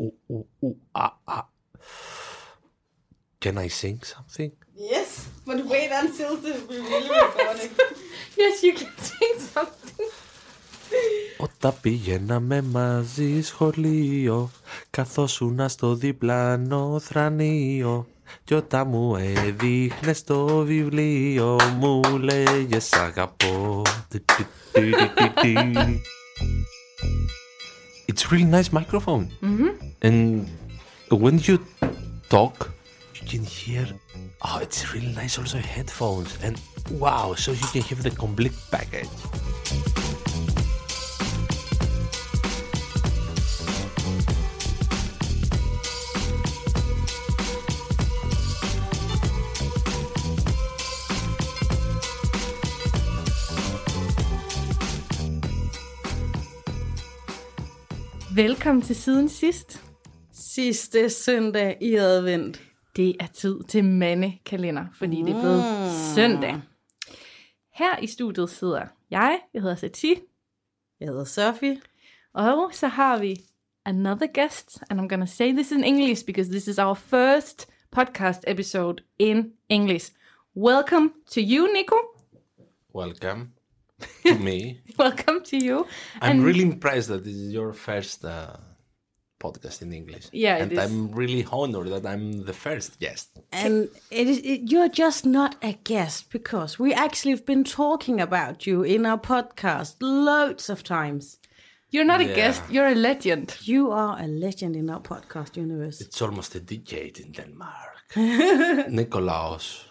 ooh, ooh, ooh, ah, ah. Can I sing something? Yes, but wait until the really recording. Yes, you can sing something. Όταν πηγαίναμε μαζί σχολείο Καθόσουνα στο διπλάνο θρανείο Κι όταν μου έδειχνες το βιβλίο Μου λέγες αγαπώ It's really nice microphone. Mm-hmm. And when you talk You can hear Oh, it's really nice also headphones. And wow, so you can have the complete package Velkommen til siden sidst. Sidste søndag i advent. Det er tid til mandekalender, fordi det er blevet søndag. Her i studiet sidder jeg, jeg hedder Sati, Jeg hedder Sofie. og så har vi another guest, and I'm gonna say this in English because this is our first podcast episode in English. Welcome to you, Nico. Welcome to me. Welcome to you. I'm really impressed that this is your first uh, podcast in English. Yeah, it and is. I'm really honored that I'm the first guest. And it is, it, you're just not a guest because we actually have been talking about you in our podcast loads of times. You're not a Yeah. guest, you're a legend. You are a legend in our podcast universe. It's almost a decade in Denmark. Nicolaus.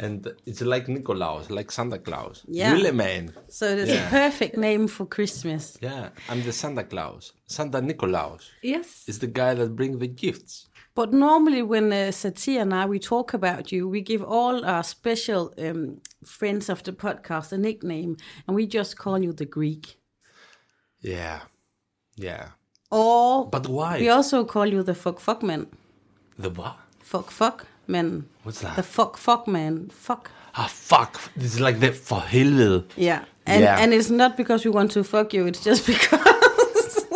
And it's like Nikolaus, like Santa Claus. Yeah. Really, man. So it's Yeah. a perfect name for Christmas. Yeah, I'm the Santa Claus. Santa Nikolaus. Yes. is the guy that brings the gifts. But normally, when uh, Satia and I we talk about you, we give all our special um, friends of the podcast a nickname, and we just call you the Greek. Yeah. Yeah. Or But why? we also call you the fuck fuck man. the what? Fuck fuck man. What's that? The fuck fuck man. Fuck. ah, fuck. This is like the for helvede. Yeah. And Yeah. and it's not because we want to fuck you. It's just because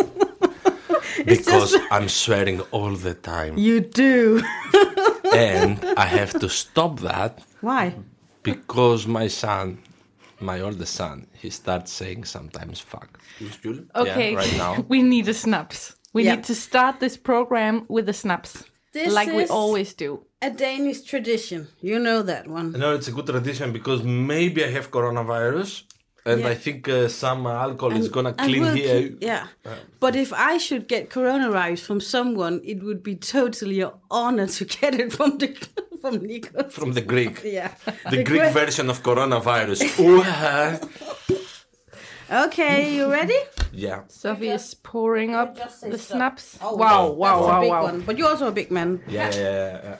Because I'm swearing all the time. you do. and I have to stop that Why? because my son, my oldest son, he starts saying sometimes fuck. Okay, Yeah, right now. we need a snaps. We Yeah. need to start this program with a snaps, This like we always do. A Danish tradition. You know that one. No, it's a good tradition because maybe I have coronavirus. And Yeah. I think uh, some alcohol is gonna And clean we'll here. keep- yeah. But if I should get coronavirus from someone, it would be totally an honor to get it from the from Nico. From the Greek. Yeah. The Greek version of coronavirus. Uh, Okay, you ready? yeah. Sophie is pouring up the snaps. Oh, wow, that's wow, a wow, big wow. one. But you're also a big man. Yeah, yeah, yeah, yeah.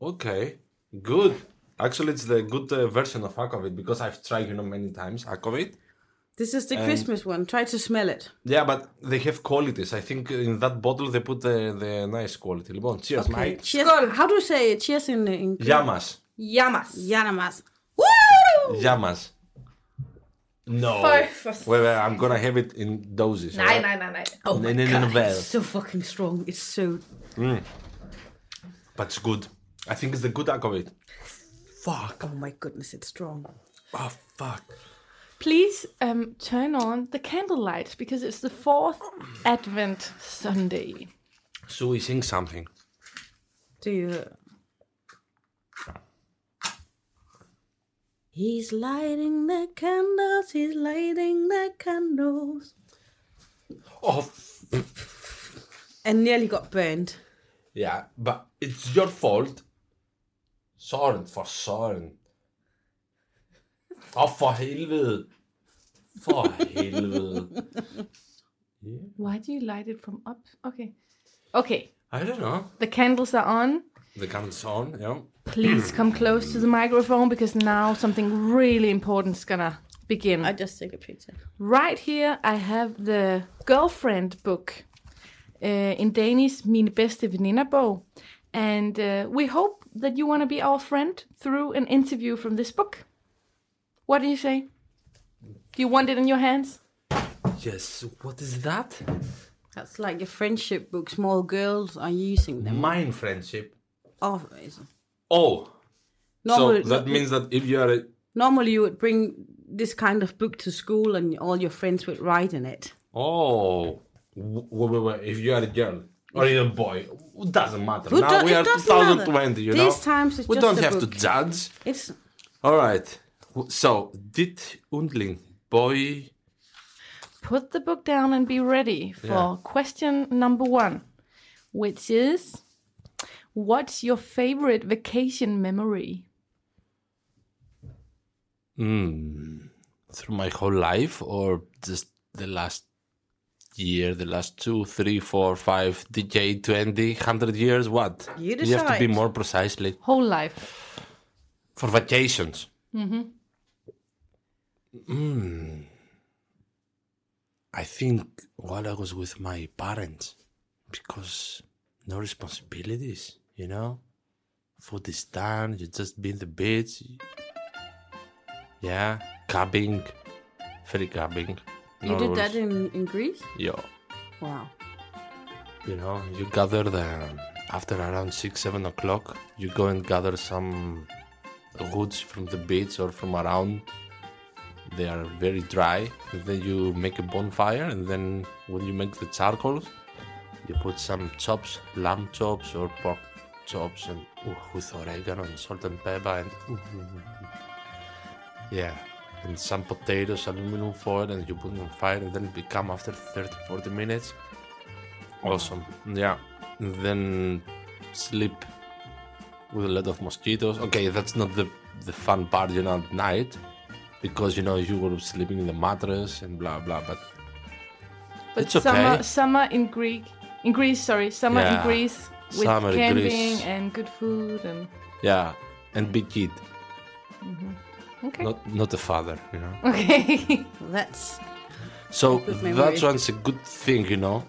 Okay, good. Actually, it's the good uh, version of Aquavit because I've tried, you know, many times Aquavit. This is the Christmas one. Try to smell it. Yeah, but they have qualities. I think in that bottle they put the, the nice quality. Λοιπόν, cheers, Okay. mate. Cheers. How do you say cheers in in Γεια μας. Yamas. Yanamas? Woo! Γεια μας. No. Fuck. Wait, wait, I'm gonna have it in doses. Nej, alright? nej, nej, nej. Oh No, my no, no, no, God, well. it's so fucking strong. It's so. But it's good. I think it's the good Aquavit. Fuck. Oh my goodness, it's strong. Oh, fuck. Please um, turn on the candle lights because it's the fourth Advent Sunday. So we sing something. Do you? He's lighting the candles. He's lighting the candles. Oh, And nearly got burned. yeah, but it's your fault. Søren, for søren. Åh, oh, for helvede. For helvede. Why do you light it from up? Okay. Okay, I don't know. the candles are on. The candle's are on, yeah. Please come close to the microphone because now something really important is gonna begin. I just take a picture. Right here, I have the girlfriend book uh, in Danish, Mine bedste venindebog. And uh, we hope that you want to be our friend through an interview from this book. What do you say? Do you want it in your hands? Yes, what is that? That's like a friendship book. Small girls are using them. Mine friendship. Oh, Oh, normally, so that means that if you are a, normally you would bring this kind of book to school and all your friends would write in it. oh, w- w- w- if you are a girl or a boy, it doesn't matter. Who now do- we are doesn't matter. 2020. You These know, times it's we don't have book. to judge. It's All right. So, dit Undling, boy. Put the book down and be ready for Yeah. question number one, which is What's your favorite vacation memory? Mm, through my whole life, or just the last year, the last two, three, four, five, decade, 20, 100 years? What? You decide. you have to be more precisely. Whole life. For vacations. Mm-hmm. Mm. I think while I was with my parents, because no responsibilities, you know? Food is done, you just be in the beach. Yeah, cabbing, free cabbing. You did that in, in Greece? Yeah. Wow. you know, you gather the after around six, seven o'clock. You go and gather some woods from the beach or from around. They are very dry. And then you make a bonfire, and then when you make the charcoal, you put some chops, lamb chops or pork chops, and ooh, with oregano and salt and pepper, and ooh. yeah, and some potatoes, aluminum foil, and you put it on fire, and then it become after 30, 40 minutes. Awesome. Yeah. And then sleep with a lot of mosquitoes. Okay, that's not the the fun part, you know, at night, because you know you were sleeping in the mattress and blah blah. But, But it's okay. summer, summer in Greek, in Greece, sorry, summer in Greece with Summer camping Greece. and good food and Yeah, and big kid, okay, not not the father, you know. okay. That's So that one's a good thing, you know.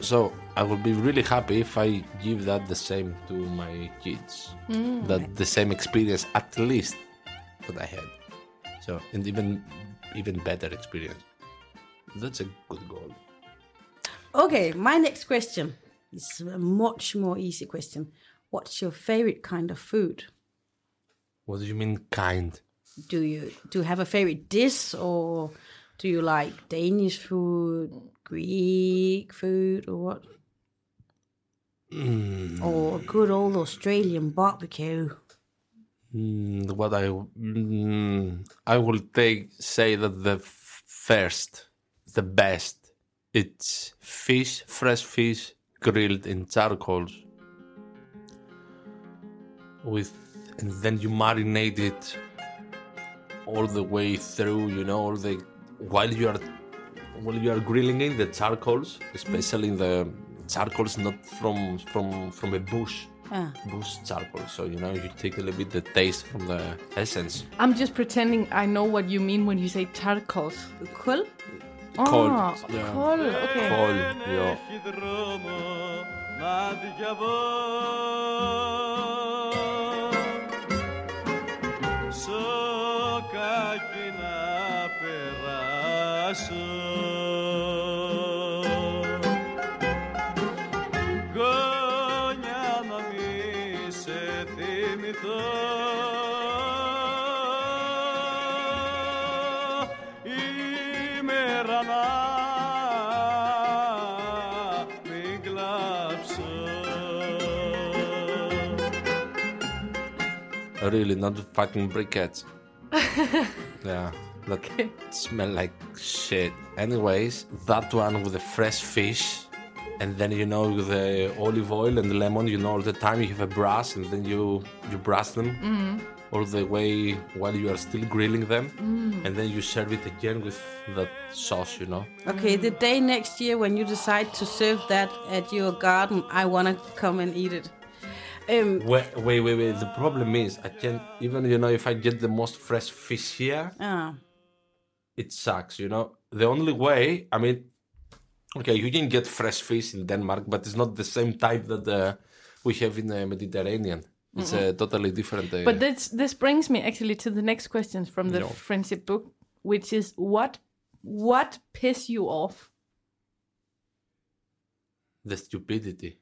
So I will be really happy if I give that the same to my kids. Mm, that the same experience at least that I had. So and even even better experience. That's a good goal. okay. My next question is a much more easy question. What's your favorite kind of food? What do you mean kind? Do you do you have a favorite dish or do you like Danish food, Greek food, or what? Or good old Australian barbecue? Mm, what I mm, I will take say that the first, the best, it's fish, fresh fish grilled in charcoals. With and then you marinate it all the way through. You know, all the while you are while you are grilling in the charcoals, especially the charcoals not from from from a bush Ah, bush charcoal. So you know you take a little bit the taste from the essence. I'm just pretending I know what you mean when you say charcoals. cool. Coal, Ah, yeah. coal, okay. Coal, yeah. έχει δρόμο να διαβάσω So Really, not fucking briquettes. yeah, that smell like shit. Anyways, that one with the fresh fish, and then you know with the olive oil and lemon. You know all the time you have a brush, and then you you brush them mm-hmm. all the way while you are still grilling them, mm. and then you serve it again with that sauce. You know. Okay, the day next year when you decide to serve that at your garden, I want to come and eat it. Um, Wait, wait, wait, wait. The problem is I can't even you know if I get the most fresh fish here. ah, it sucks, you know. The only way, I mean, okay, you can get fresh fish in Denmark, but it's not the same type that uh, we have in the Mediterranean. It's a totally different. Uh, But this this brings me actually to the next questions from the No. friendship book, which is what what piss you off? the stupidity.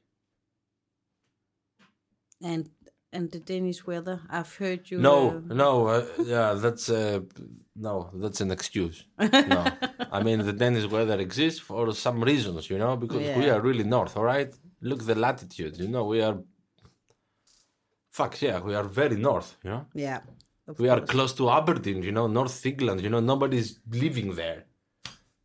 And and the Danish weather. I've heard you. No, uh, no, uh, yeah, that's uh, no, that's an excuse. No, I mean the Danish weather exists for some reasons, you know, because we are really north. All right, look the latitude. You know, we are. Fuck yeah, we are very north. You know, yeah. we are close to Aberdeen. You know, North England. You know, nobody's living there.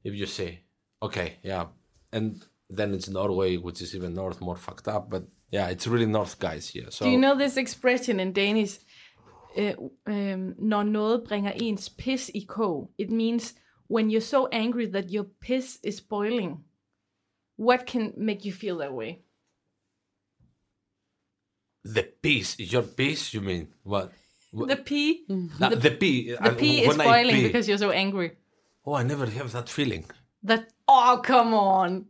If you say, okay, yeah, and then it's Norway, which is even north, more fucked up. But yeah, it's really north, guys. here. So Do you know this expression in Danish? Uh, um, når noget bringer ens pis i kog. It means when you're so angry that your piss is boiling. What can make you feel that way? the peace, your piss, You mean what? what? The pee, Uh, the, pee. the pee is boiling because you're so angry. Oh, I never have that feeling. That oh come on.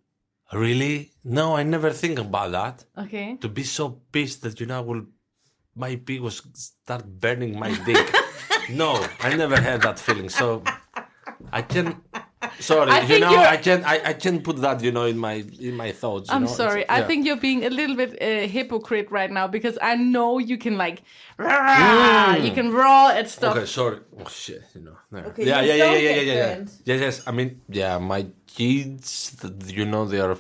Really? No, I never think about that. Okay. To be so pissed that you know will my pee will start burning my dick. no, I never had that feeling. So I can. Sorry, I you think know you're- I can I, I can't put that you know in my in my thoughts. you I'm know, it's- sorry. I yeah. think you're being a little bit uh, hypocrite right now because I know you can like, "Rah!" you can roar at stuff. Mm. Okay, sorry. Oh shit, you know. there. Okay, yeah, you yeah, yeah, don't yeah, yeah, get yeah, yeah. Yes, yes. I mean, yeah, my kids, you know, they are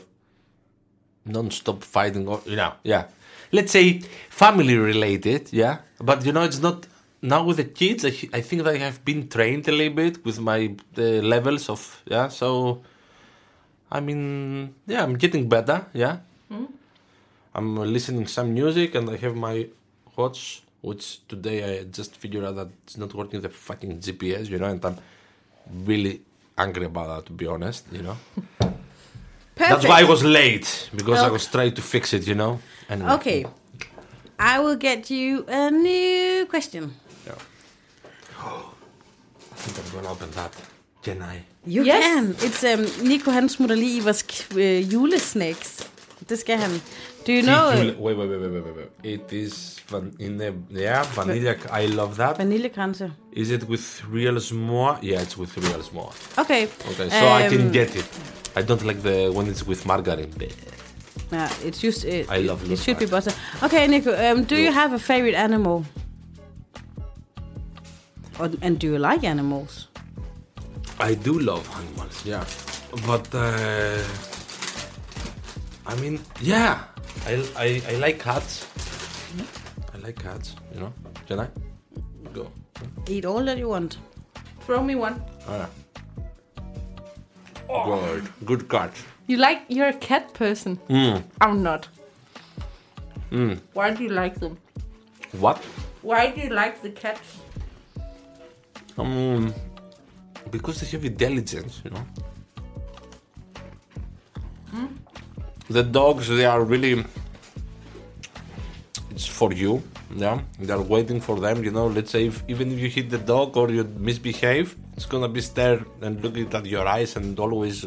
non-stop fighting. Or, you know, yeah. Let's say family related, yeah. But you know, it's not now with the kids. I, I think that I have been trained a little bit with my the levels of yeah. So, I mean, yeah, I'm getting better. Yeah. Hmm? I'm listening some music and I have my watch, which today I just figured out that it's not working the fucking GPS, you know, and I'm really angry about that to be honest, you know. Perfect. That's why I was late because I was trying to fix it, you know. Anyway. Okay. I will get you a new question. Yeah. I think I'm gonna open that. Can I? You Yes. can. It's um, Nico han smutter lige i vores k- øh, julesnacks. Det skal han. Do you know uh, wait, wait, wait, wait, wait, wait, wait. It is van- in the yeah vanilla. I love that. vanilla vaniljekranse? Is it with real s'more? Yeah, it's with real s'more. Okay. Okay, so I can Um, get it. I don't like the when it's with margarine. Yeah, it's just it. I love it. loose should be butter. Okay, Nico. Um, do you have a favorite animal? Or, and do you like animals? I do love animals, yeah, but uh, I mean, yeah, I, I I like cats. I like cats. You know, can I go? Eat all that you want. Throw me one. Oh. Good, good cat. You like you're a cat person. Mm. I'm not. Why do you like them? What? Why do you like the cats? Um, because they have intelligence, you know. The dogs, they are really. It's for you, yeah. They are waiting for them, you know. Let's say if, even if you hit the dog or you misbehave, it's gonna be stare and looking at your eyes and always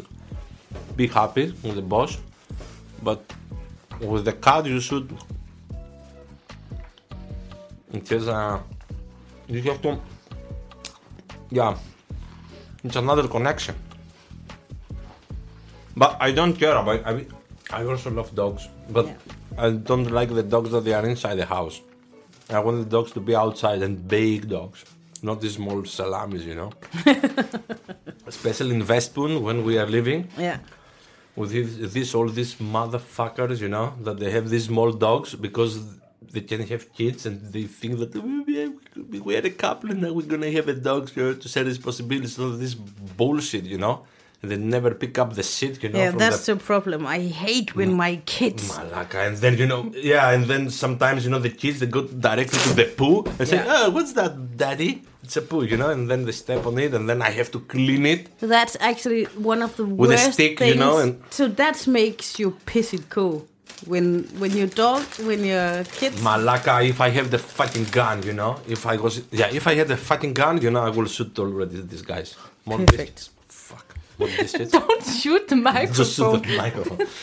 be happy with the boss. But with the cat, you should. It says, uh, you have to yeah it's another connection but i don't care about i i also love dogs but Yeah. i don't like the dogs that they are inside the house i want the dogs to be outside and big dogs not these small salamis you know especially in Vestbyen when we are living Yeah. with this, this all these motherfuckers, you know, that they have these small dogs because they can have kids and they think that "Oh, we are a couple and now we're gonna have a dog to share responsibilities. So this bullshit, you know, and they never pick up the shit, you know. Yeah, that's the the problem. I hate when my kids. Malaka, and then you know, yeah, and then sometimes you know the kids they go directly to the poo and say, Yeah. "Oh, what's that, daddy?" It's a poo, you know, and then they step on it, and then I have to clean it. That's actually one of the With a worst stick, you know, and- so that makes you piss it cool. When when your dog, when your kids. Malaka, if I have the fucking gun, you know, if I was, yeah, if I had the fucking gun, you know, I will shoot already these guys. More Perfect. biscuits. Fuck. More biscuits. Don't shoot the microphone Just shoot the microphone.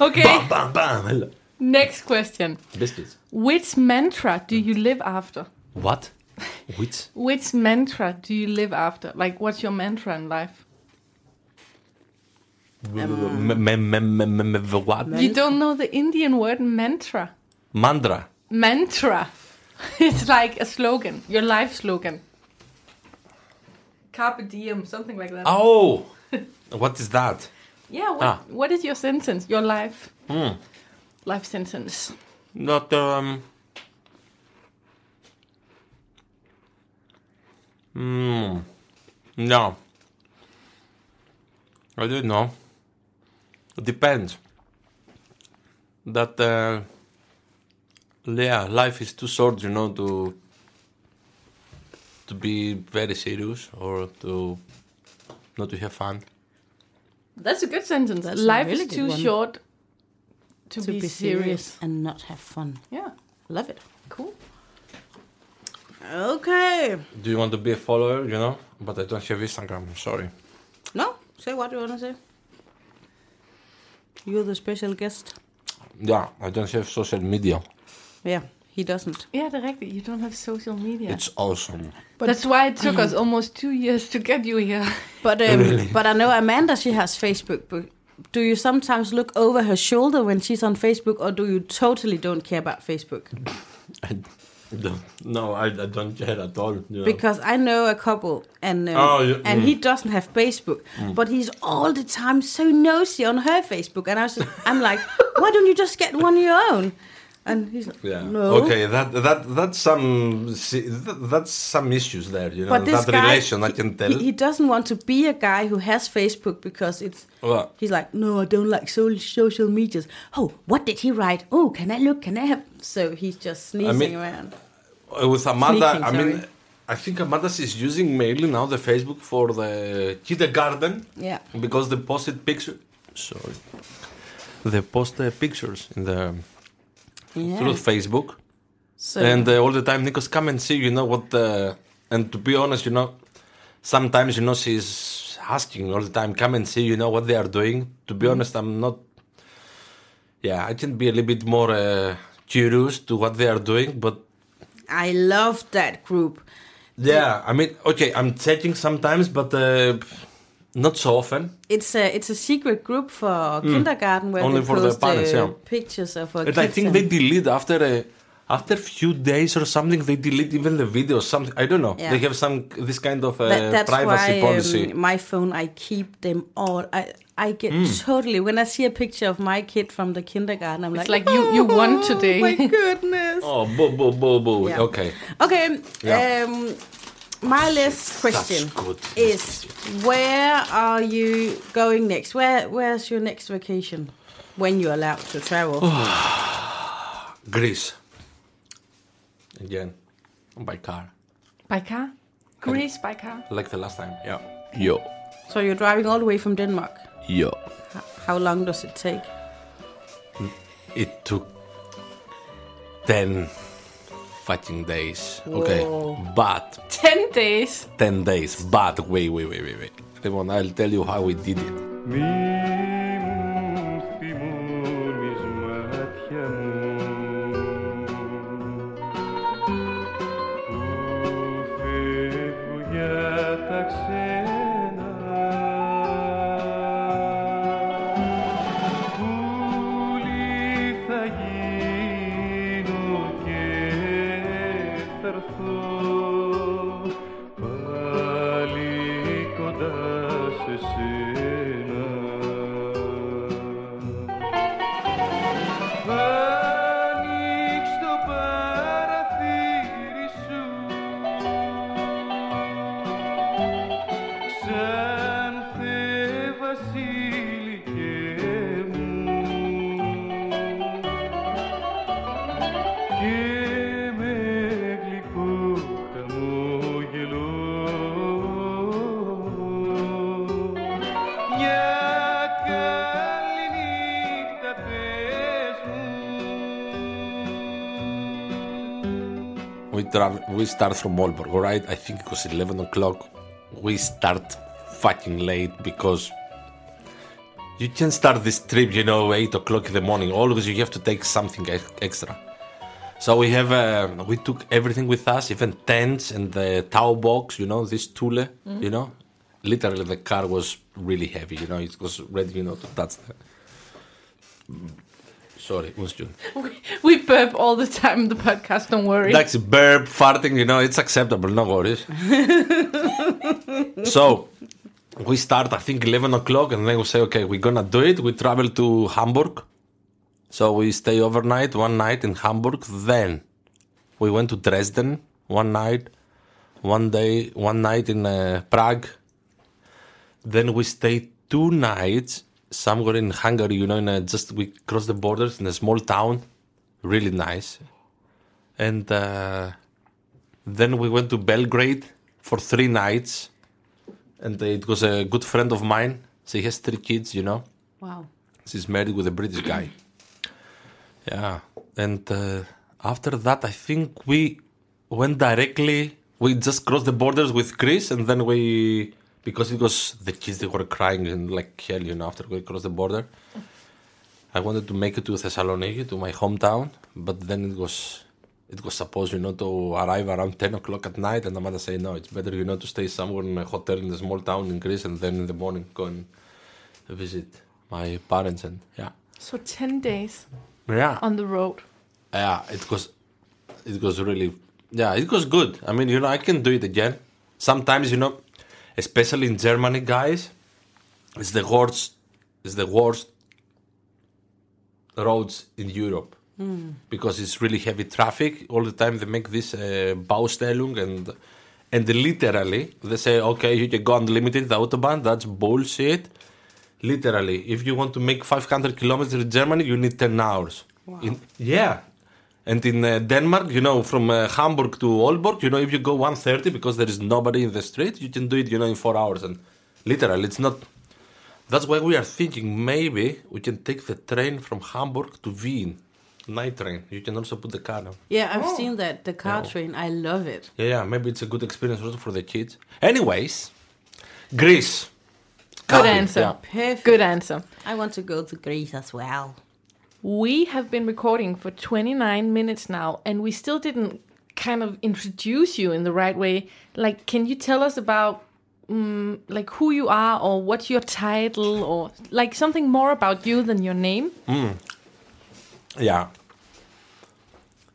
Okay. bam, bam, bam. Hello. Next question. Biscuits. Which mantra do you live after? What? Which? Which mantra do you live after? Like, what's your mantra in life? Me- me- me- me- me- me- what? You don't know the Indian word mantra. Mantra. Mantra. it's like a slogan, your life slogan. Carpe diem, something like that. Oh, what is that? Yeah, what, Ah. what is your sentence? Your life life sentence. Not um. Hmm. No. I don't know. It depends. That uh, yeah, life is too short, you know, to to be very serious or to not to have fun. That's a good sentence. That's life really is too one. short to, to be, be serious. serious and not have fun. Yeah, Love it. cool. Okay. Do you want to be a follower? You know, but I don't have Instagram. Sorry. No, say what you want to say. You're the special guest. Yeah, I don't have social media. Yeah, he doesn't. Yeah, directly. You don't have social media. It's awesome. But That's why it took us almost two years to get you here. But um, but I know Amanda. She has Facebook. But do you sometimes look over her shoulder when she's on Facebook, or do you totally don't care about Facebook? No, I, I don't care at all. Know. Because I know a couple, and um, Oh, yeah, and mm. he doesn't have Facebook, but he's all the time so nosy on her Facebook, and I was, I'm like, why don't you just get one of your own? And he's like, yeah. no. Okay, that that that's some that's some issues there. You know, But that guy, relation I can tell. He, he doesn't want to be a guy who has Facebook because it's. Well, He's like, no, I don't like so- social medias. Oh, what did he write? Oh, can I look? Can I have? So he's just sneezing mean- around. Uh, with Amanda, Sneaking, I mean, sorry. I think Amanda is using mainly now the Facebook for the kindergarten Yeah. because they posted pictures. Sorry, they post uh, pictures in the Through Facebook. So and uh, all the time Nikos come and see you know what uh, and to be honest you know sometimes you know she's asking all the time come and see you know what they are doing to be honest i'm not yeah i can be a little bit more uh, curious to what they are doing but I love that group. yeah i mean okay i'm checking sometimes but uh, not so often It's a it's a secret group for kindergarten where Mm. Only they for the post parents, uh, yeah. pictures of and kids. i think and- they delete after a after few days or something they delete even the video something i don't know Yeah. they have some this kind of uh, That- that's privacy why policy Um, my phone, I keep them all. I I get Mm. totally when I see a picture of my kid from the kindergarten, I'm It's like, like you you won "Oh, today. My goodness. Oh, boo, boo, boo, boo. Yeah. Okay. Okay. Yeah. Um, my last question is: Where are you going next? Where Where's your next vacation? When you're allowed to travel? Greece. Again. By car. By car? Greece by car? Like the last time. Yeah. Yo. so you're driving all the way from Denmark. Yo. H- How long does it take? It took 10 fucking days. Okay. Whoa. But 10 days. 10 days. But wait, wait, wait, wait, wait. Raymond, I'll tell you how we did it. Μη tra- we start from Aalborg, alright? I think it was 11 o'clock. We start fucking late because you can start this trip, you know, 8 o'clock in the morning. Always you have to take something extra. So we have, uh, we took everything with us, even tents and the towel box, you know, this Thule, you know, literally the car was really heavy. You know, it was ready, you know, to touch the. Sorry, Unstjun. We, we burp all the time in the podcast. Don't worry. That's burp, farting, you know, it's acceptable, no worries. so we start, I think, 11 o'clock, and then we say, okay, we're gonna do it. We travel to Hamburg. So we stay overnight, one night in Hamburg. Then we went to Dresden one night, one day, one night in uh, Prague. Then we stayed two nights somewhere in Hungary, you know, in a, just we crossed the borders in a small town. Really nice and uh, then we went to Belgrade for three nights, and it was a good friend of mine. She has three kids, you know. Wow. She's married with a British guy. Yeah, and uh, after that, I think we went directly. We just crossed the borders with Greece, and then we because it was the kids they were crying and like hell, you know. After we crossed the border, I wanted to make it to Thessaloniki, to my hometown, but then it was it was supposed, you know, to arrive around ten o'clock at night, and Amanda said, no, it's better, you know, to stay somewhere in a hotel in a small town in Greece, and then in the morning go and visit my parents, and yeah, so 10 days yeah, on the road. yeah, it was, it was really, yeah, it was good. I mean, you know, I can do it again. Sometimes, you know, especially in Germany, guys, it's the worst, it's the worst roads in Europe because it's really heavy traffic all the time. They make this uh, Baustellung and and literally they say, okay, you can go unlimited the autobahn. That's bullshit. Literally, if you want to make 500 kilometers in Germany, you need 10 hours. In- yeah. And in uh, Denmark, you know, from uh, Hamburg to Aalborg, you know, if you go 130 because there is nobody in the street, you can do it, you know, in four hours. And literally, it's not. That's why we are thinking maybe we can take the train from Hamburg to Wien. Night train. You can also put the car on. Yeah, I've seen that. The car Yeah. train. I love it. Yeah, yeah, maybe it's a good experience also for the kids. Anyways, Greece. Good Country, answer. yeah. Perfect. Good answer. I want to go to Greece as well. We have been recording for 29 minutes now, and we still didn't kind of introduce you in the right way. Like, can you tell us about um, like who you are or what's your title or like something more about you than your name? Yeah.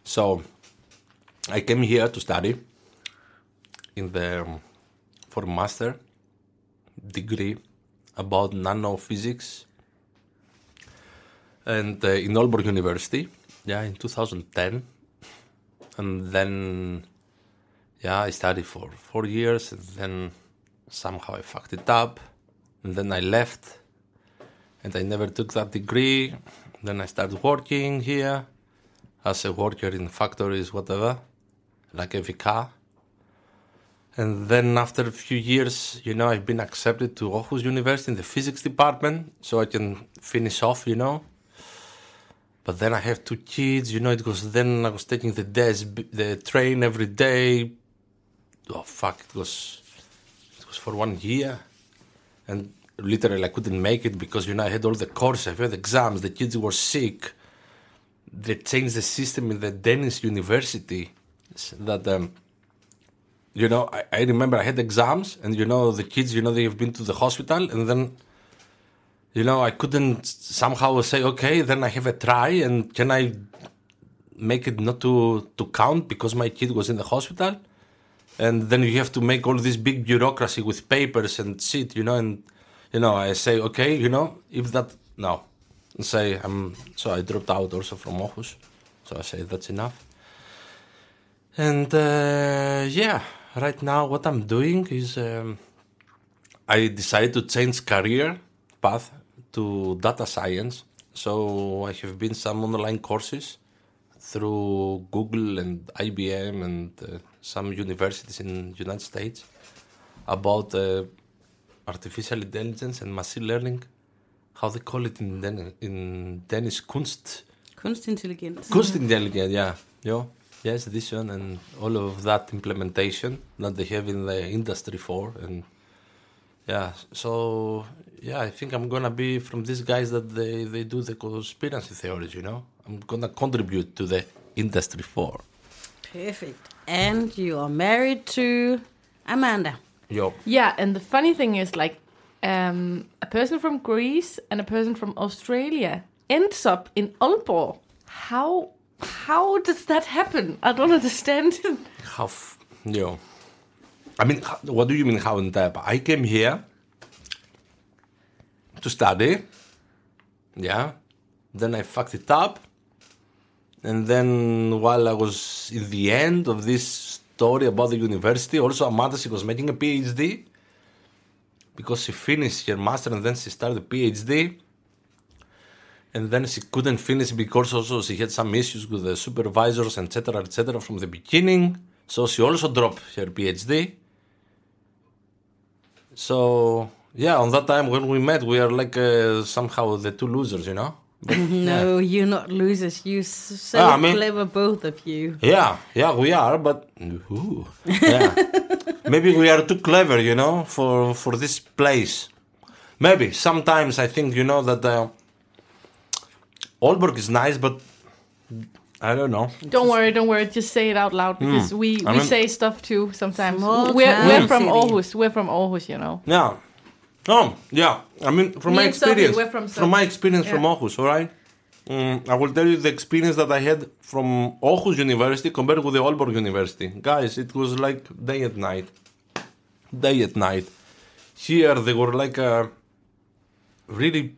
So, I came here to study in the um, for master degree about nanophysics and uh, in Aalborg University, yeah, in 2010, and then yeah, I studied for four years, and then somehow I fucked it up, and then I left, and I never took that degree. Then I started working here as a worker in factories, whatever, like a VK. And then after a few years, you know, I've been accepted to Aarhus University in the physics department, so I can finish off, you know. But then I have two kids, you know. It was then I was taking the des- the train every day. Oh fuck! It was it was for one year, and literally I couldn't make it because you know I had all the courses, I had exams, the kids were sick. They changed the system in the Danish university that um, you know I, I remember I had exams and you know the kids you know they have been to the hospital and then you know I couldn't somehow say okay then I have a try and can I make it not to to count because my kid was in the hospital and then you have to make all this big bureaucracy with papers and shit, you know, and you know, I say, okay, you know, if that no, and say I'm so I dropped out also from Aarhus, so I say that's enough. And uh, yeah, right now what I'm doing is um, I decided to change career path to data science. So I have been some online courses through Google and IBM and uh, some universities in United States about uh, artificial intelligence and machine learning. How they call it in Dan- in Danish, Kunst Kunstintelligens. Yeah, yeah, yes, this one and all of that implementation that they have in the industry for, and yeah, so yeah, I think I'm gonna be from these guys that they they do the conspiracy theories, you know. I'm gonna contribute to the industry for. Perfect. And you are married to Amanda. Yo. Yeah, and the funny thing is, like, um, a person from Greece and a person from Australia ends up in Aalborg. How how does that happen? I don't understand. How, f- yo. I mean, what do you mean how in type? I came here to study. Yeah. Then I fucked it up. And then while I was in the end of this story about the university, also Amanda, she was making a PhD because she finished her master and then she started a PhD. And then she couldn't finish because also she had some issues with the supervisors, etc., etc., from the beginning. So she also dropped her PhD. So yeah, on that time when we met, we are like uh, somehow the two losers, you know. But, No, you're not losers. You're so Ah, I mean- clever, both of you. Yeah, yeah, we are, but ooh, yeah. maybe we are too clever, you know, for for this place. Maybe sometimes I think you know that uh, Aalborg is nice, but I don't know. don't worry, don't worry. Just say it out loud because we, I we mean- say stuff too sometimes. We're we're from city. Aarhus. We're from Aarhus, you know. Yeah. Oh, yeah. I mean, from Me my and Sophie, experience, we're from from my Sophie. experience from Yeah. Aarhus, all right. Mm, I will tell you the experience that I had from Aarhus University compared with the Aalborg University. Guys, it was like day and night. Day and night. Here they were like uh, really,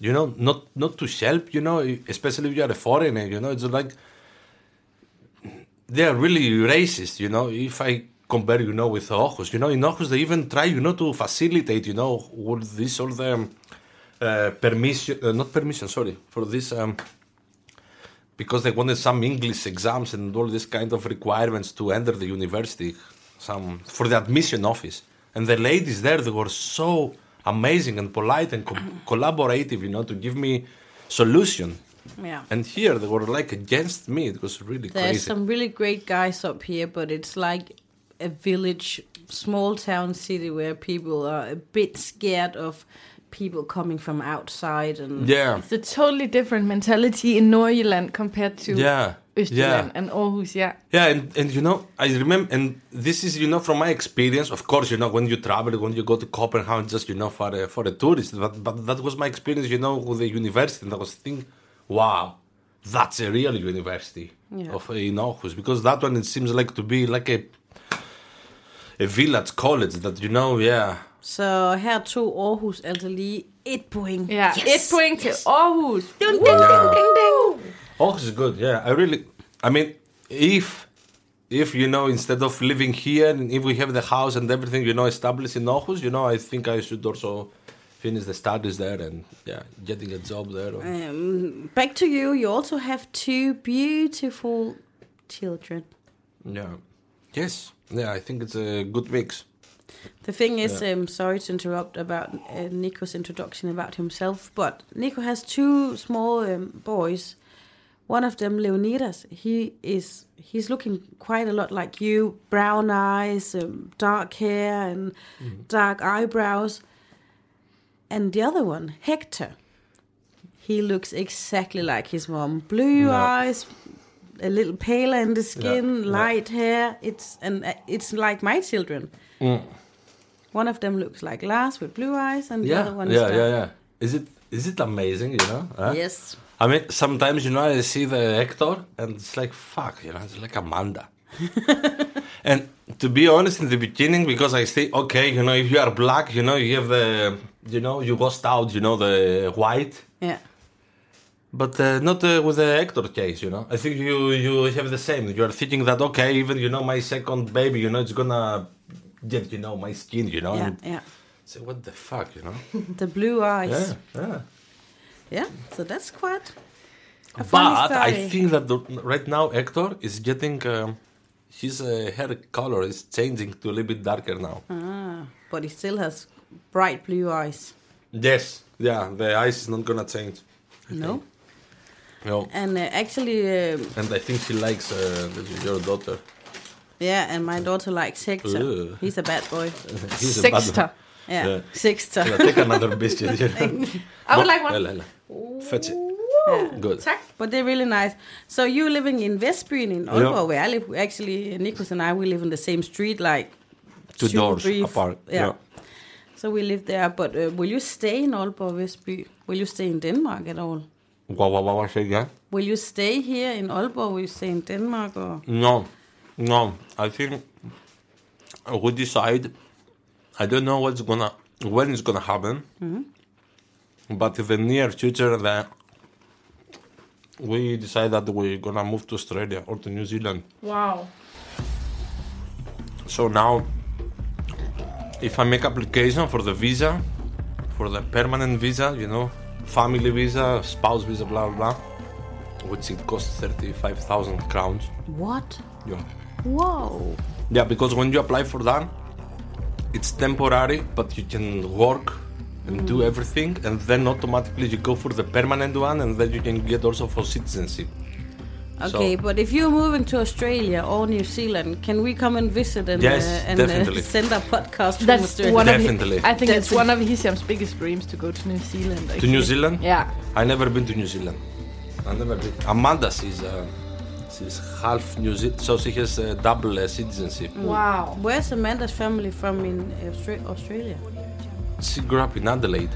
you know, not not to help, you know, especially if you are a foreigner, you know, it's like they are really racist, you know. If I compare, you know, with Ojos, you know, in Aarhus they even try, you know, to facilitate, you know, all this, all the um, uh, permission, uh, not permission, sorry, for this, um, because they wanted some English exams and all this kind of requirements to enter the university, some for the admission office. And the ladies there, they were so amazing and polite and co- collaborative, you know, to give me solution. Yeah. And here they were like against me. It was really crazy. There's crazy. some really great guys up here, but it's like a village, small town city where people are a bit scared of people coming from outside and Yeah. It's a totally different mentality in Nordjylland compared to Yeah. Østjylland Yeah. and Aarhus. Yeah. Yeah, and, and you know, I remember, and this is, you know, from my experience, of course, you know, when you travel, when you go to Copenhagen, just, you know, for a, for a tourist, but, but that was my experience, you know, with the university, and I was thinking, wow, that's a real university Yeah. of uh, in Aarhus, because that one, it seems like to be like a, a village college that, you know, yeah, Så her tog Aarhus altså lige et point. Yeah. Yes! Et point til Aarhus. Ding, ding, ding, ding, ding. Aarhus is good. Yeah, I really. I mean, if if you know, instead of living here, and if we have the house and everything, you know, established in Aarhus, you know, I think I should also finish the studies there and yeah, getting a job there. or- Um, back to you. You also have two beautiful children. yeah. Yes. Yeah, I think it's a good mix. The thing is, um, sorry to interrupt about uh, Nico's introduction about himself, but Nico has two small um, boys. One of them, Leonidas, he is he's looking quite a lot like you, brown eyes, um, dark hair, and dark eyebrows. And the other one, Hector, he looks exactly like his mom, blue Yeah. eyes, a little paler in the skin, Yeah, yeah. light hair. It's and uh, it's like my children. One of them looks like Lars with blue eyes, and the Yeah, other one yeah, is yeah, dark. yeah. Is it is it amazing? You know? huh? Yes. I mean, sometimes you know I see the Hector and it's like fuck, you know, it's like Amanda. and to be honest, in the beginning, because I say okay, you know, if you are black, you know, you have the, you know, you ghost out, you know, the white, Yeah. but uh, not uh, with the Hector case, you know. I think you you have the same. You are thinking that okay, even you know, my second baby, you know, it's gonna get you know my skin, you know. Yeah. And Yeah. say what the fuck, you know? The blue eyes. yeah, yeah. Yeah. So that's quite. A funny But I think that the, right now Hector is getting um, his uh, hair color is changing to a little bit darker now. Ah, but he still has bright blue eyes. Yes, yeah, the eyes is not gonna change. I No. think. No, And uh, actually, um, and I think she likes uh, your daughter. yeah, and my daughter likes Hector. Ugh. He's a bad boy. He's a bad Sexter. Yeah, Yeah. Sixter. Yeah, take another biscuit. I would like one. Ella, Ella. Fetch it. Yeah. Good. But they're really nice. So you're living in Vestbyen in Aalborg, where I live. Actually, Nikos and I, we live in the same street, like two, two, doors three, f- apart. yeah. So we live there. But uh, will you stay in Aalborg, Vestby? Will you stay in Denmark at all? What, what, what was it again? Will you stay here in Aalborg? Will you stay in Denmark? Or No, no. I think we decide. I don't know what's gonna when it's gonna happen, mm-hmm. but in the near future, that we decide that we're gonna move to Australia or to New Zealand. Wow. So now, if I make application for the visa, for the permanent visa, you know, family visa, spouse visa, blah blah blah, which it costs thirty-five thousand crowns. what? Yeah. Whoa! Yeah, because when you apply for that, it's temporary, but you can work and do everything, and then automatically you go for the permanent one, and then you can get also for citizenship. Okay, So- but if you're moving to Australia or New Zealand, can we come and visit and, Yes, uh, and definitely. send a podcast from That's Australia? one Definitely. of. His, I think it's one of Hisham's biggest dreams to go to New Zealand. To actually. New Zealand? Yeah. I never been to New Zealand. I never been. Amanda, she's uh, she's half New Zealand, so she has uh, double uh, citizenship. Wow. Where's Amanda's family from in Austra- Australia? She grew up in Adelaide,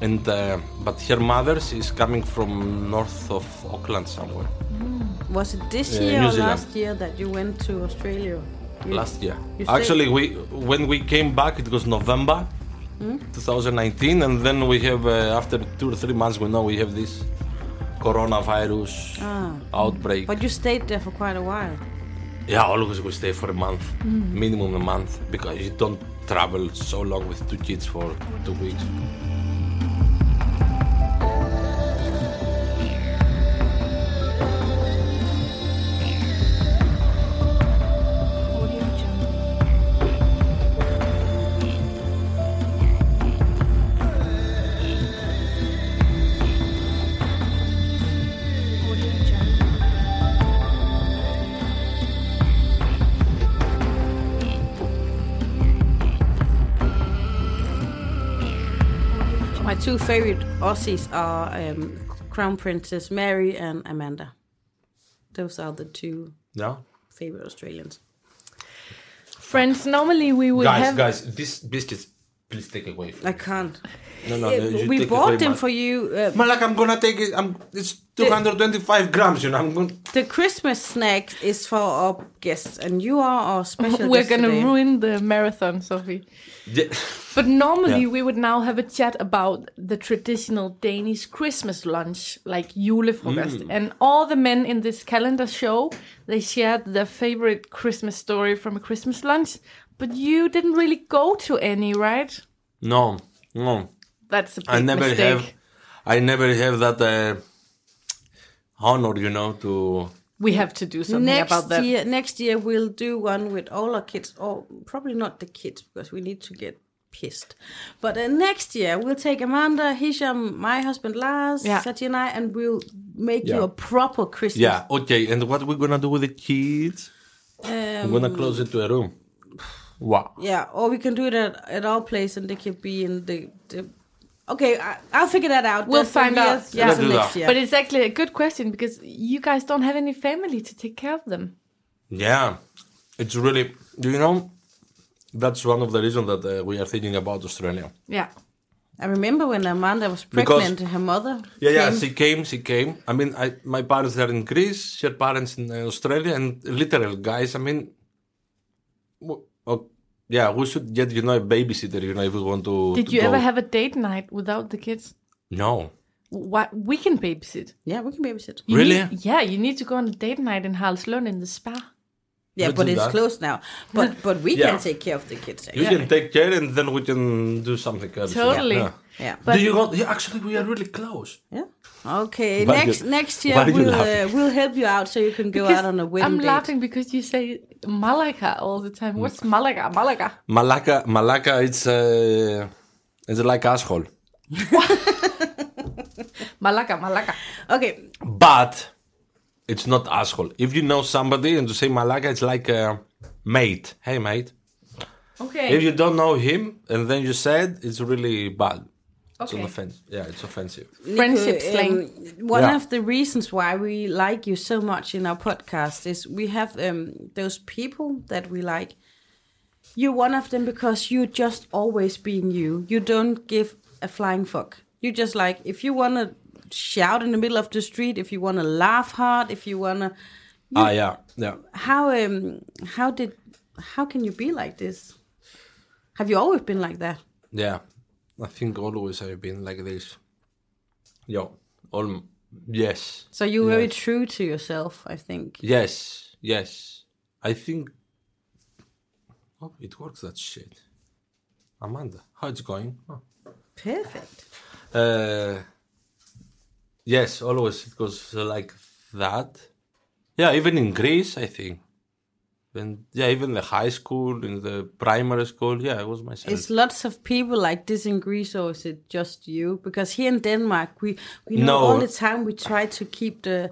and uh, but her mother she's coming from north of Auckland somewhere. Was it this Yeah, year or Zealand. last year that you went to Australia? You- last year. Actually, we when we came back, it was November Hmm? 2019, and then we have uh, after two or three months, we know we have this coronavirus Ah. outbreak. But you stayed there for quite a while. yeah, always we stay for a month, Hmm. minimum a month, because you don't travel so long with two kids for two weeks. Two favorite Aussies are um, Crown Princess Mary and Amanda. Those are the two Yeah, favorite Australians. Friends, normally we would guys, have. guys, these biscuits, please take away. From I can't. no, no, Yeah, you we take bought away them my- for you. Uh, Malak, I'm gonna take it. I'm. It's 225 grams. You know, I'm gonna. the Christmas snack is for our guests, and you are our special We're guest gonna today. ruin the marathon, Sophie. Yeah. But normally Yeah. we would now have a chat about the traditional Danish Christmas lunch, like julefrokost. Mm. And all the men in this calendar show, they shared their favorite Christmas story from a Christmas lunch. But you didn't really go to any, right? No, no. That's a big I never mistake. have. I never have that uh, honor, you know, to. We have to do something next about that. year, next year we'll do one with all our kids, or probably not the kids because we need to get pissed. But uh, next year we'll take Amanda, Hisham, my husband Lars, Yeah. Satya and I, and we'll make you a proper Christmas. Yeah, okay. And what we're gonna do with the kids? Um, we're gonna close it to a room. Wow. Yeah, or we can do it at, at our place, and they can be in the. the okay, I, I'll figure that out. We'll That's find out. years- Yeah. that's Let's next year. But it's actually a good question because you guys don't have any family to take care of them. Yeah, it's really. Do you know? That's one of the reasons that uh, we are thinking about Australia. Yeah. I remember when Amanda was Because- pregnant, her mother. Yeah, yeah. She came. She came. I mean, I, my parents are in Greece. Her parents in uh, Australia, and literal guys. I mean, w- oh, yeah, we should get you know a babysitter. You know, if we want to. Did to you go. ever have a date night without the kids? No. What we can babysit. Yeah, we can babysit. You Really? need- yeah, you need to go on a date night in Harlslund in the spa. Yeah, Let's but it's that. closed now. But but we Yeah. can take care of the kids. You actually. can take care, and then we can do something else. Totally. Yeah. Yeah. But- do you want? Yeah, actually, we are really close. Yeah. Okay. Why next you- next year we'll uh, we'll help you out so you can go Because out on a wedding I'm date. laughing because you say Malaga all the time. What's Malaga? Malaga. Malacca, Malacca, it's uh, it's like asshole. Malaga, Malaga. Okay. But it's not asshole. If you know somebody and you say Malacca, it's like a mate. Hey, mate. Okay. If you don't know him and then you said, it's really bad. It's an Okay. offense. Yeah, it's offensive. Friendship Nico, slang. um, one Yeah. of the reasons why we like you so much in our podcast is we have um, those people that we like. you're one of them because you're just always being you. You don't give a flying fuck. You just like if you want to shout in the middle of the street, if you want to laugh hard, if you want to. Ah, yeah, yeah. How um how did how can you be like this? Have you always been like that? Yeah, I think always I've been like this. Yeah, all yes. So you're very true to yourself, I think. Yes, yes. I think. Oh, it works. That shit. Amanda, how it's going? Oh. Perfect. Uh, yes, always it goes like that. Yeah, even in Greece, I think. And yeah, even the high school, in the primary school, yeah, it was myself. Is lots of people like this in Greece, or is it just you? Because here in Denmark, we we know No. all the time we try to keep the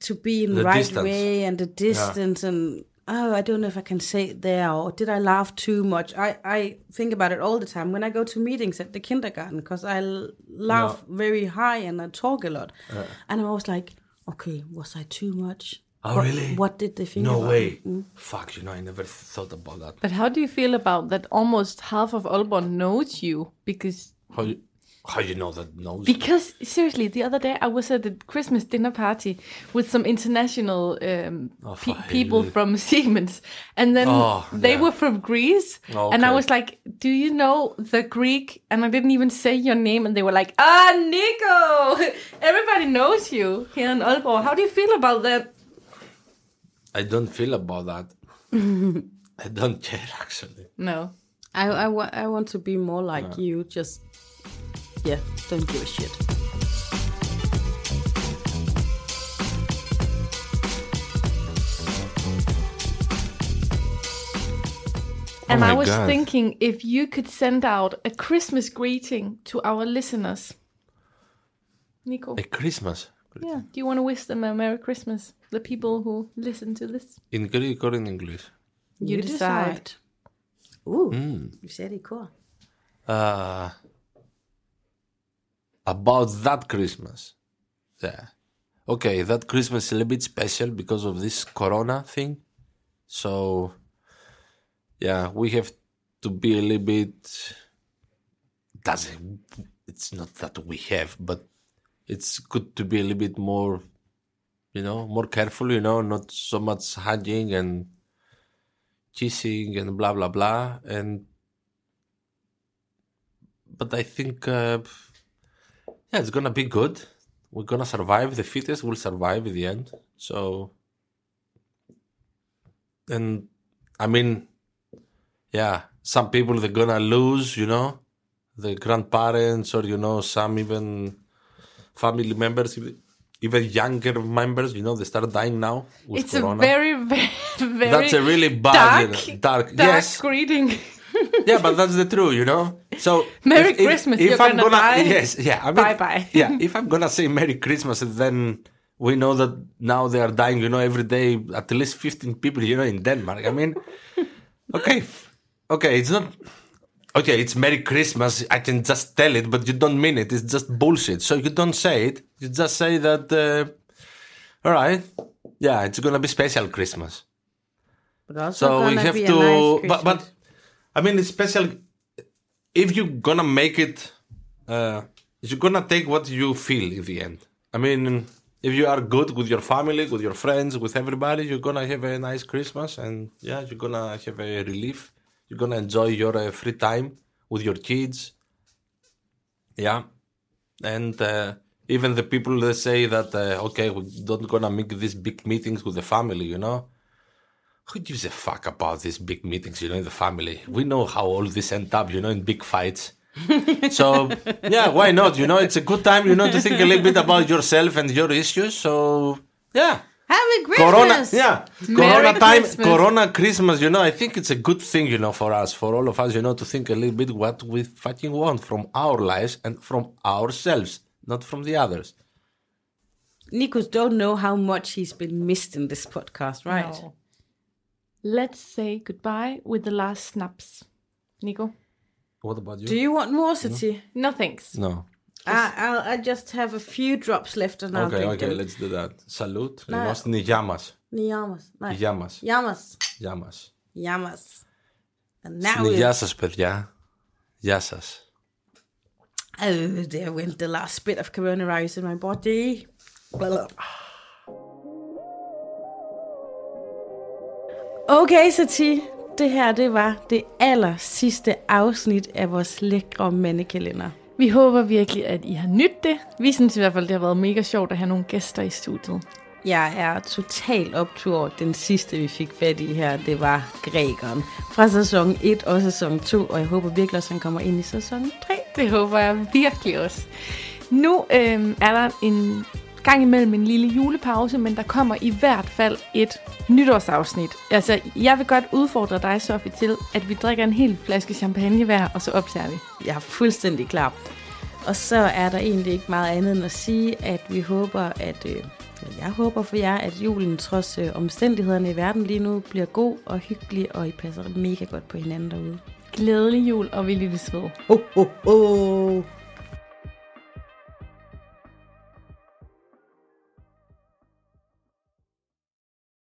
to be in the, The right distance. way and the distance and oh, I don't know if I can say it there or did I laugh too much? I I think about it all the time when I go to meetings at the kindergarten because I l- laugh very high and I talk a lot, and I'm always like, okay, was I too much? Oh, what, really? What did they think? no about way. Mm. Fuck, you know, I never thought about that. But how do you feel about that? Almost half of Aalborg knows you because How you, how you know that knows? because seriously, the other day I was at a Christmas dinner party with some international um, Oh, pe- people from Siemens, and then Oh, they yeah. were from Greece, Oh, and I was like, "Do you know the Greek?" And I didn't even say your name, and they were like, "Ah, Nico! Everybody knows you here in Aalborg. How do you feel about that?" I don't feel about that. I don't care actually. No. I, I, wa- I want to be more like you. Just, yeah, don't give a shit. Oh and my I was God. thinking if you could send out a Christmas greeting to our listeners. Nico. A Christmas Yeah. Do you want to wish them a Merry Christmas? The people who listen to this. in Greek or in English. You decide. Ooh, Mm. you said it cool. Uh, about that Christmas. Yeah. Okay, that Christmas is a little bit special because of this Corona thing. So, yeah, we have to be a little bit. Doesn't. It's not that we have, but it's good to be a little bit more, you know, more careful. You know, not so much hugging and kissing and blah blah blah and but I think uh, yeah, it's gonna be good. We're gonna survive. The fittest will survive in the end. So, and I mean, yeah, some people they're gonna lose. You know, the grandparents or you know some even family members, even- younger members. You know, they start dying now. With It's corona. a very, very, very That's a really bad, dark, you know, dark. dark yes, greeting. yeah, but that's the truth, you know. So Merry Christmas, you're I'm gonna die. yes, yeah, I mean, Bye-bye. yeah, if I'm gonna say Merry Christmas, then we know that now they are dying, you know, every day at least 15 people, you know, in Denmark. I mean, okay, okay, it's not. Okay, it's Merry Christmas. I can just tell it, but you don't mean it. It's just bullshit. So you don't say it. You just say that. Uh, all right, yeah, it's gonna be special Christmas. But also So we have to, nice but but I mean, it's special. If you're gonna make it, uh, you're gonna take what you feel in the end. I mean, if you are good with your family, with your friends, with everybody, you're gonna have a nice Christmas, and yeah, you're gonna have a relief. You're gonna enjoy your uh, free time with your kids. Yeah, and uh, even the people that say that uh, okay, we don't gonna make these big meetings with the family, you know who gives a fuck about these big meetings, you know, in the family? We know how all this end up, you know, in big fights. so yeah, why not? You know, it's a good time, you know, to think a little bit about yourself and your issues. So yeah. Happy Christmas! Corona, yeah, Merry Corona time, Christmas. Corona Christmas. You know, I think it's a good thing, you know, for us, for all of us, you know, to think a little bit what we fucking want from our lives and from ourselves, not from the others. Nikos don't know how much he's been missed in this podcast, right? No. Let's say goodbye with the last snaps. Nico? What about you? Do you want more, Sati? No thanks. no. I, I'll, I just have a few drops left and I'll Okay, drink okay, them. let's do that. Salute. No. Είμαστε γεια μας. Yamas. Nej. Γεια μας. Yamas. Γεια μας. Yamas. And now Είναι it, γεια σας παιδιά. Γεια σας. oh, there went the last bit of coronavirus in my body. Blah. Okay, Sati. Det her, det var det aller sidste afsnit af vores lækre mandekalender. Vi håber virkelig, at I har nydt det. Vi synes i hvert fald, det har været mega sjovt at have nogle gæster i studiet. Jeg er totalt optur over den sidste, vi fik fat i her. Det var grækeren. Fra sæson 1 og sæson 2, og jeg håber virkelig også, at han kommer ind i sæson 3. Det håber jeg virkelig også. Nu øh, er der en gang imellem en lille julepause, men der kommer i hvert fald et nytårsafsnit. Altså, jeg vil godt udfordre dig, Sofie, til, at vi drikker en hel flaske champagne hver, og så optager vi. Jeg er fuldstændig klar. Og så er der egentlig ikke meget andet end at sige, at vi håber, at... Øh, jeg håber for jer, at julen trods øh, omstændighederne i verden lige nu bliver god og hyggelig, og I passer mega godt på hinanden derude. Glædelig jul, og vi lyttes ved. Ho, ho, ho.